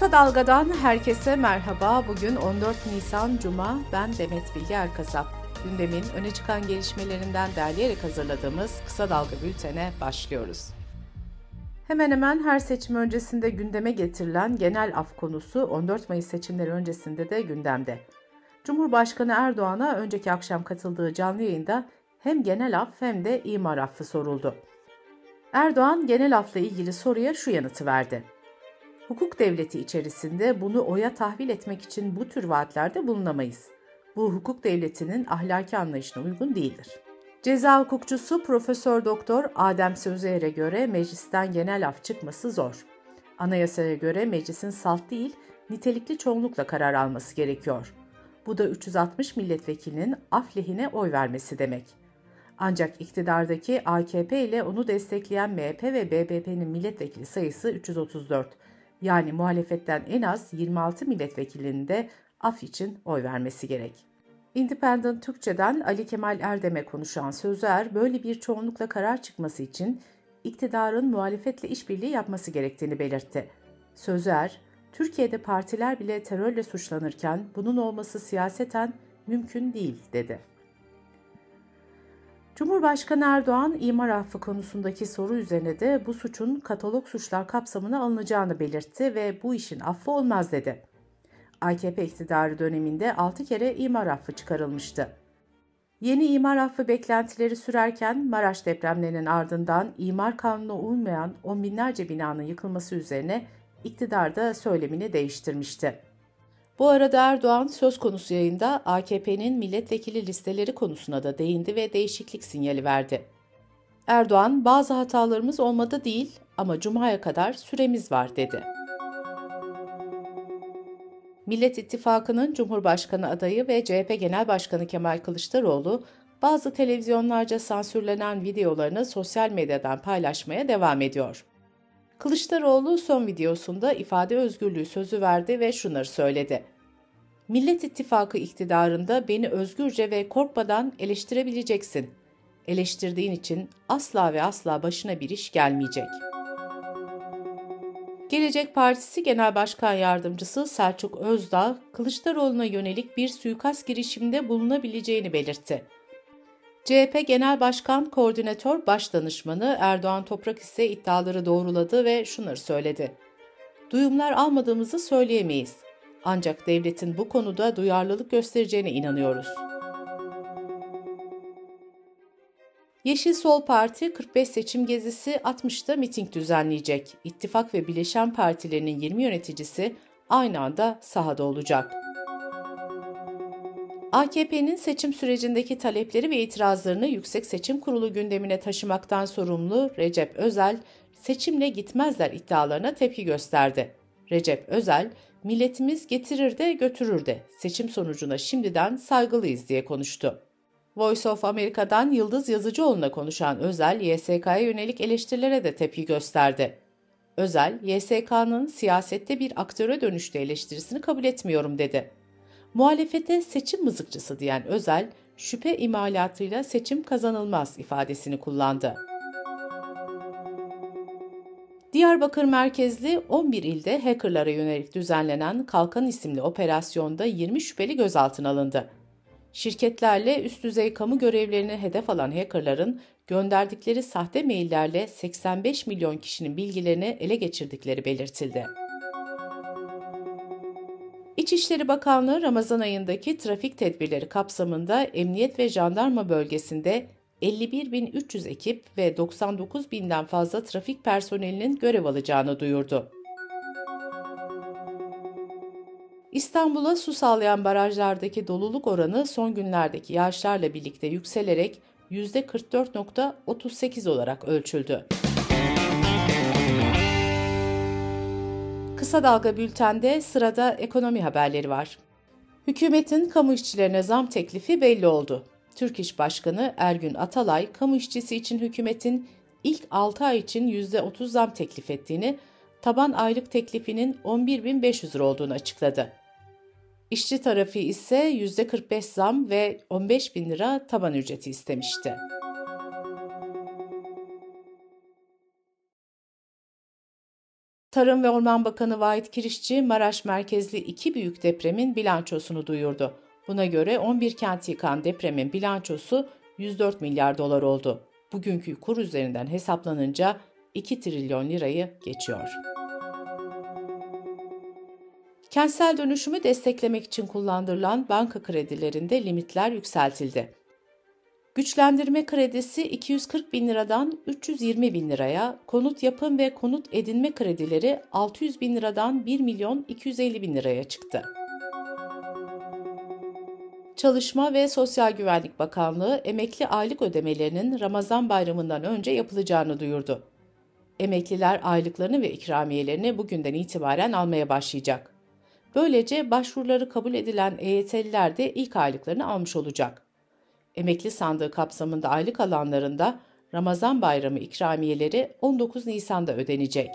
Kısa Dalga'dan herkese merhaba. Bugün 14 Nisan Cuma. Ben Demet Bilge Erkasap. Gündemin öne çıkan gelişmelerinden derleyerek hazırladığımız Kısa Dalga bültene başlıyoruz. Hemen hemen her seçim öncesinde gündeme getirilen genel af konusu 14 Mayıs seçimleri öncesinde de gündemde. Cumhurbaşkanı Erdoğan'a önceki akşam katıldığı canlı yayında hem genel af hem de imar affı soruldu. Erdoğan genel afla ilgili soruya şu yanıtı verdi. Hukuk devleti içerisinde bunu oya tahvil etmek için bu tür vaatlerde bulunamayız. Bu hukuk devletinin ahlaki anlayışına uygun değildir. Ceza hukukçusu Profesör Doktor Adem Sözer'e göre meclisten genel af çıkması zor. Anayasaya göre meclisin salt değil, nitelikli çoğunlukla karar alması gerekiyor. Bu da 360 milletvekilinin af lehine oy vermesi demek. Ancak iktidardaki AKP ile onu destekleyen MHP ve BBP'nin milletvekili sayısı 334. Yani muhalefetten en az 26 milletvekilinin de af için oy vermesi gerek. Independent Türkçe'den Ali Kemal Erdem'e konuşan Sözer, böyle bir çoğunlukla karar çıkması için iktidarın muhalefetle işbirliği yapması gerektiğini belirtti. Sözer, Türkiye'de partiler bile terörle suçlanırken bunun olması siyaseten mümkün değil dedi. Cumhurbaşkanı Erdoğan imar affı konusundaki soru üzerine de bu suçun katalog suçlar kapsamına alınacağını belirtti ve bu işin affı olmaz dedi. AKP iktidarı döneminde 6 kere imar affı çıkarılmıştı. Yeni imar affı beklentileri sürerken Maraş depremlerinin ardından imar kanununa uymayan on binlerce binanın yıkılması üzerine iktidar da söylemini değiştirmişti. Bu arada Erdoğan söz konusu yayında AKP'nin milletvekili listeleri konusuna da değindi ve değişiklik sinyali verdi. Erdoğan, bazı hatalarımız olmadı değil ama Cuma'ya kadar süremiz var dedi. Millet İttifakı'nın Cumhurbaşkanı adayı ve CHP Genel Başkanı Kemal Kılıçdaroğlu, bazı televizyonlarca sansürlenen videolarını sosyal medyadan paylaşmaya devam ediyor. Kılıçdaroğlu son videosunda ifade özgürlüğü sözü verdi ve şunları söyledi. Millet İttifakı iktidarında beni özgürce ve korkmadan eleştirebileceksin. Eleştirdiğin için asla ve asla başına bir iş gelmeyecek. Gelecek Partisi Genel Başkan Yardımcısı Selçuk Özdağ, Kılıçdaroğlu'na yönelik bir suikast girişiminde bulunabileceğini belirtti. CHP Genel Başkan Koordinatör Başdanışmanı Erdoğan Toprak ise iddiaları doğruladı ve şunları söyledi. Duyumlar almadığımızı söyleyemeyiz. Ancak devletin bu konuda duyarlılık göstereceğine inanıyoruz. Yeşil Sol Parti 45 seçim gezisi 60'ta miting düzenleyecek. İttifak ve bileşen partilerinin 20 yöneticisi aynı anda sahada olacak. AKP'nin seçim sürecindeki talepleri ve itirazlarını Yüksek Seçim Kurulu gündemine taşımaktan sorumlu Recep Özel, seçimle gitmezler iddialarına tepki gösterdi. Recep Özel, milletimiz getirir de götürür de seçim sonucuna şimdiden saygılıyız diye konuştu. Voice of America'dan Yıldız Yazıcıoğlu'na konuşan Özel, YSK'ya yönelik eleştirilere de tepki gösterdi. Özel, YSK'nın siyasette bir aktöre dönüştü eleştirisini kabul etmiyorum dedi. Muhalefete seçim mızıkçısı diyen Özel, şüphe imalatıyla seçim kazanılmaz ifadesini kullandı. Diyarbakır merkezli 11 ilde hackerlara yönelik düzenlenen Kalkan isimli operasyonda 20 şüpheli gözaltına alındı. Şirketlerle üst düzey kamu görevlerini hedef alan hackerların gönderdikleri sahte maillerle 85 milyon kişinin bilgilerini ele geçirdikleri belirtildi. İçişleri Bakanlığı Ramazan ayındaki trafik tedbirleri kapsamında emniyet ve jandarma bölgesinde 51.300 ekip ve 99.000'den fazla trafik personelinin görev alacağını duyurdu. İstanbul'a su sağlayan barajlardaki doluluk oranı son günlerdeki yağışlarla birlikte yükselerek %44.38 olarak ölçüldü. Kısa Dalga Bülten'de sırada ekonomi haberleri var. Hükümetin kamu işçilerine zam teklifi belli oldu. Türk İş Başkanı Ergün Atalay, kamu işçisi için hükümetin ilk 6 ay için %30 zam teklif ettiğini, taban aylık teklifinin 11.500 lira olduğunu açıkladı. İşçi tarafı ise %45 zam ve 15 bin lira taban ücreti istemişti. Tarım ve Orman Bakanı Vahit Kirişçi, Maraş merkezli iki büyük depremin bilançosunu duyurdu. Buna göre 11 kent yıkan depremin bilançosu 104 milyar dolar oldu. Bugünkü kur üzerinden hesaplanınca 2 trilyon lirayı geçiyor. Kentsel dönüşümü desteklemek için kullandırılan banka kredilerinde limitler yükseltildi. Güçlendirme kredisi 240 bin liradan 320 bin liraya, konut yapım ve konut edinme kredileri 600 bin liradan 1 milyon 250 bin liraya çıktı. Çalışma ve Sosyal Güvenlik Bakanlığı emekli aylık ödemelerinin Ramazan bayramından önce yapılacağını duyurdu. Emekliler aylıklarını ve ikramiyelerini bugünden itibaren almaya başlayacak. Böylece başvuruları kabul edilen EYT'liler de ilk aylıklarını almış olacak. Emekli sandığı kapsamında aylık alanlarında Ramazan bayramı ikramiyeleri 19 Nisan'da ödenecek.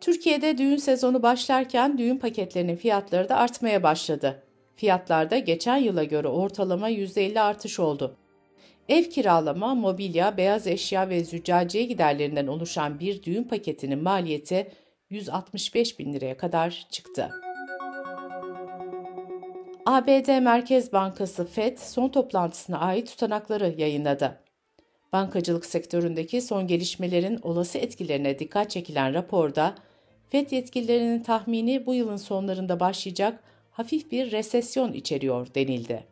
Türkiye'de düğün sezonu başlarken düğün paketlerinin fiyatları da artmaya başladı. Fiyatlarda geçen yıla göre ortalama %50 artış oldu. Ev kiralama, mobilya, beyaz eşya ve züccaciye giderlerinden oluşan bir düğün paketinin maliyeti 165 bin liraya kadar çıktı. ABD Merkez Bankası FED son toplantısına ait tutanakları yayınladı. Bankacılık sektöründeki son gelişmelerin olası etkilerine dikkat çekilen raporda, FED yetkililerinin tahmini bu yılın sonlarında başlayacak hafif bir resesyon içeriyor denildi.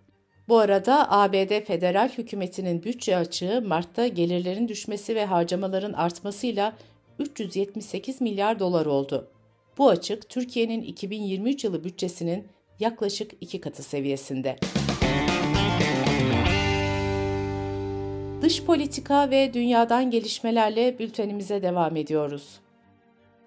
Bu arada ABD federal hükümetinin bütçe açığı Mart'ta gelirlerin düşmesi ve harcamaların artmasıyla 378 milyar dolar oldu. Bu açık Türkiye'nin 2023 yılı bütçesinin yaklaşık iki katı seviyesinde. Dış politika ve dünyadan gelişmelerle bültenimize devam ediyoruz.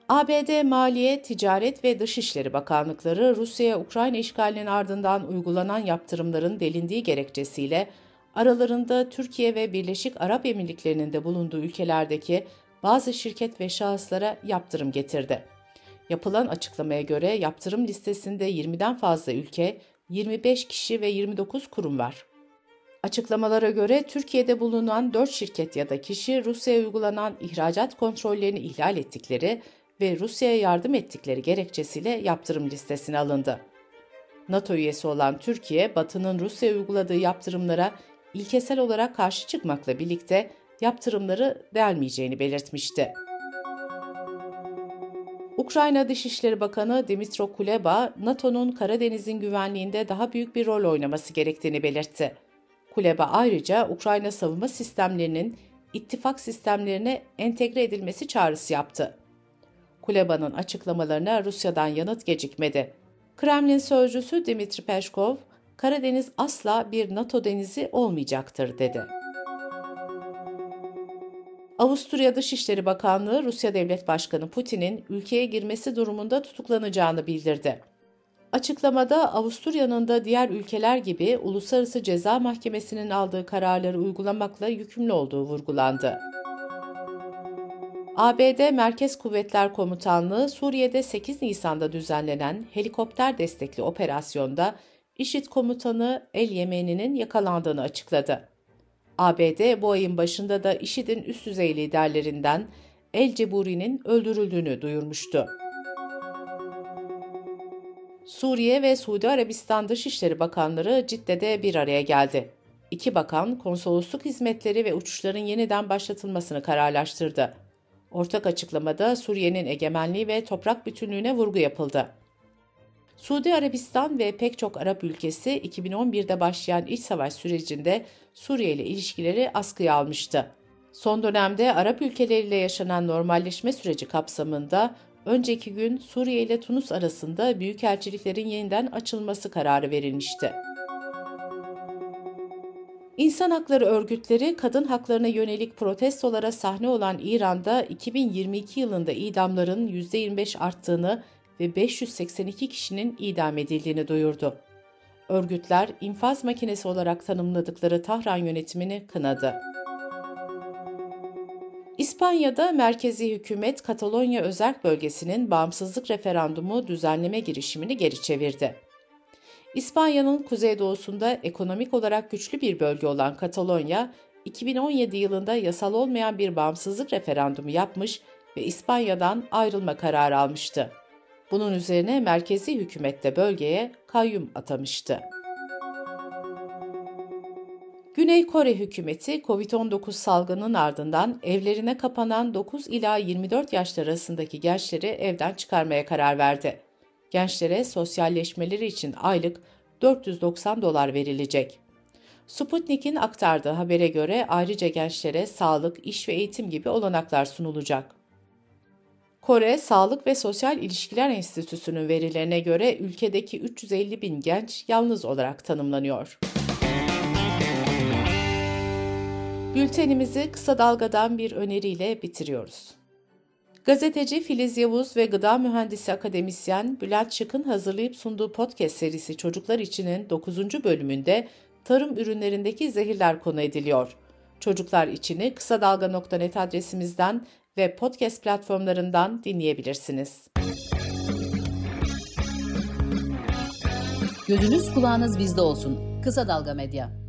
ABD Maliye, Ticaret ve Dışişleri Bakanlıkları Rusya'ya Ukrayna işgalinin ardından uygulanan yaptırımların delindiği gerekçesiyle aralarında Türkiye ve Birleşik Arap Emirlikleri'nin de bulunduğu ülkelerdeki bazı şirket ve şahıslara yaptırım getirdi. Yapılan açıklamaya göre yaptırım listesinde 20'den fazla ülke, 25 kişi ve 29 kurum var. Açıklamalara göre Türkiye'de bulunan 4 şirket ya da kişi Rusya'ya uygulanan ihracat kontrollerini ihlal ettikleri ve Rusya'ya yardım ettikleri gerekçesiyle yaptırım listesine alındı. NATO üyesi olan Türkiye, Batı'nın Rusya'ya uyguladığı yaptırımlara ilkesel olarak karşı çıkmakla birlikte yaptırımları delmeyeceğini belirtmişti. Ukrayna Dışişleri Bakanı Dimitro Kuleba, NATO'nun Karadeniz'in güvenliğinde daha büyük bir rol oynaması gerektiğini belirtti. Kuleba ayrıca Ukrayna savunma sistemlerinin ittifak sistemlerine entegre edilmesi çağrısı yaptı. Kuleba'nın açıklamalarına Rusya'dan yanıt gecikmedi. Kremlin sözcüsü Dimitri Peskov, Karadeniz asla bir NATO denizi olmayacaktır dedi. Avusturya Dışişleri Bakanlığı Rusya Devlet Başkanı Putin'in ülkeye girmesi durumunda tutuklanacağını bildirdi. Açıklamada Avusturya'nın da diğer ülkeler gibi Uluslararası Ceza Mahkemesi'nin aldığı kararları uygulamakla yükümlü olduğu vurgulandı. ABD Merkez Kuvvetler Komutanlığı Suriye'de 8 Nisan'da düzenlenen helikopter destekli operasyonda IŞİD komutanı El Yemeni'nin yakalandığını açıkladı. ABD bu ayın başında da IŞİD'in üst düzey liderlerinden El Ceburi'nin öldürüldüğünü duyurmuştu. Suriye ve Suudi Arabistan Dışişleri Bakanları Cidde'de bir araya geldi. İki bakan konsolosluk hizmetleri ve uçuşların yeniden başlatılmasını kararlaştırdı. Ortak açıklamada Suriye'nin egemenliği ve toprak bütünlüğüne vurgu yapıldı. Suudi Arabistan ve pek çok Arap ülkesi 2011'de başlayan iç savaş sürecinde Suriye ile ilişkileri askıya almıştı. Son dönemde Arap ülkeleriyle yaşanan normalleşme süreci kapsamında önceki gün Suriye ile Tunus arasında büyükelçiliklerin yeniden açılması kararı verilmişti. İnsan hakları örgütleri kadın haklarına yönelik protestolara sahne olan İran'da 2022 yılında idamların %25 arttığını ve 582 kişinin idam edildiğini duyurdu. Örgütler infaz makinesi olarak tanımladıkları Tahran yönetimini kınadı. İspanya'da merkezi hükümet Katalonya özerk bölgesinin bağımsızlık referandumu düzenleme girişimini geri çevirdi. İspanya'nın kuzeydoğusunda ekonomik olarak güçlü bir bölge olan Katalonya, 2017 yılında yasal olmayan bir bağımsızlık referandumu yapmış ve İspanya'dan ayrılma kararı almıştı. Bunun üzerine merkezi hükümette bölgeye kayyum atamıştı. Güney Kore hükümeti COVID-19 salgının ardından evlerine kapanan 9 ila 24 yaş arasındaki gençleri evden çıkarmaya karar verdi. Gençlere sosyalleşmeleri için aylık 490 dolar verilecek. Sputnik'in aktardığı habere göre ayrıca gençlere sağlık, iş ve eğitim gibi olanaklar sunulacak. Kore Sağlık ve Sosyal İlişkiler Enstitüsü'nün verilerine göre ülkedeki 350 bin genç yalnız olarak tanımlanıyor. Bültenimizi kısa dalgadan bir öneriyle bitiriyoruz. Gazeteci Filiz Yavuz ve gıda mühendisi akademisyen Bülent Çık'ın hazırlayıp sunduğu podcast serisi Çocuklar İçin'in 9. bölümünde tarım ürünlerindeki zehirler konu ediliyor. Çocuklar İçin'i kısa dalga.net adresimizden ve podcast platformlarından dinleyebilirsiniz. Gözünüz kulağınız bizde olsun. Kısa Dalga Medya.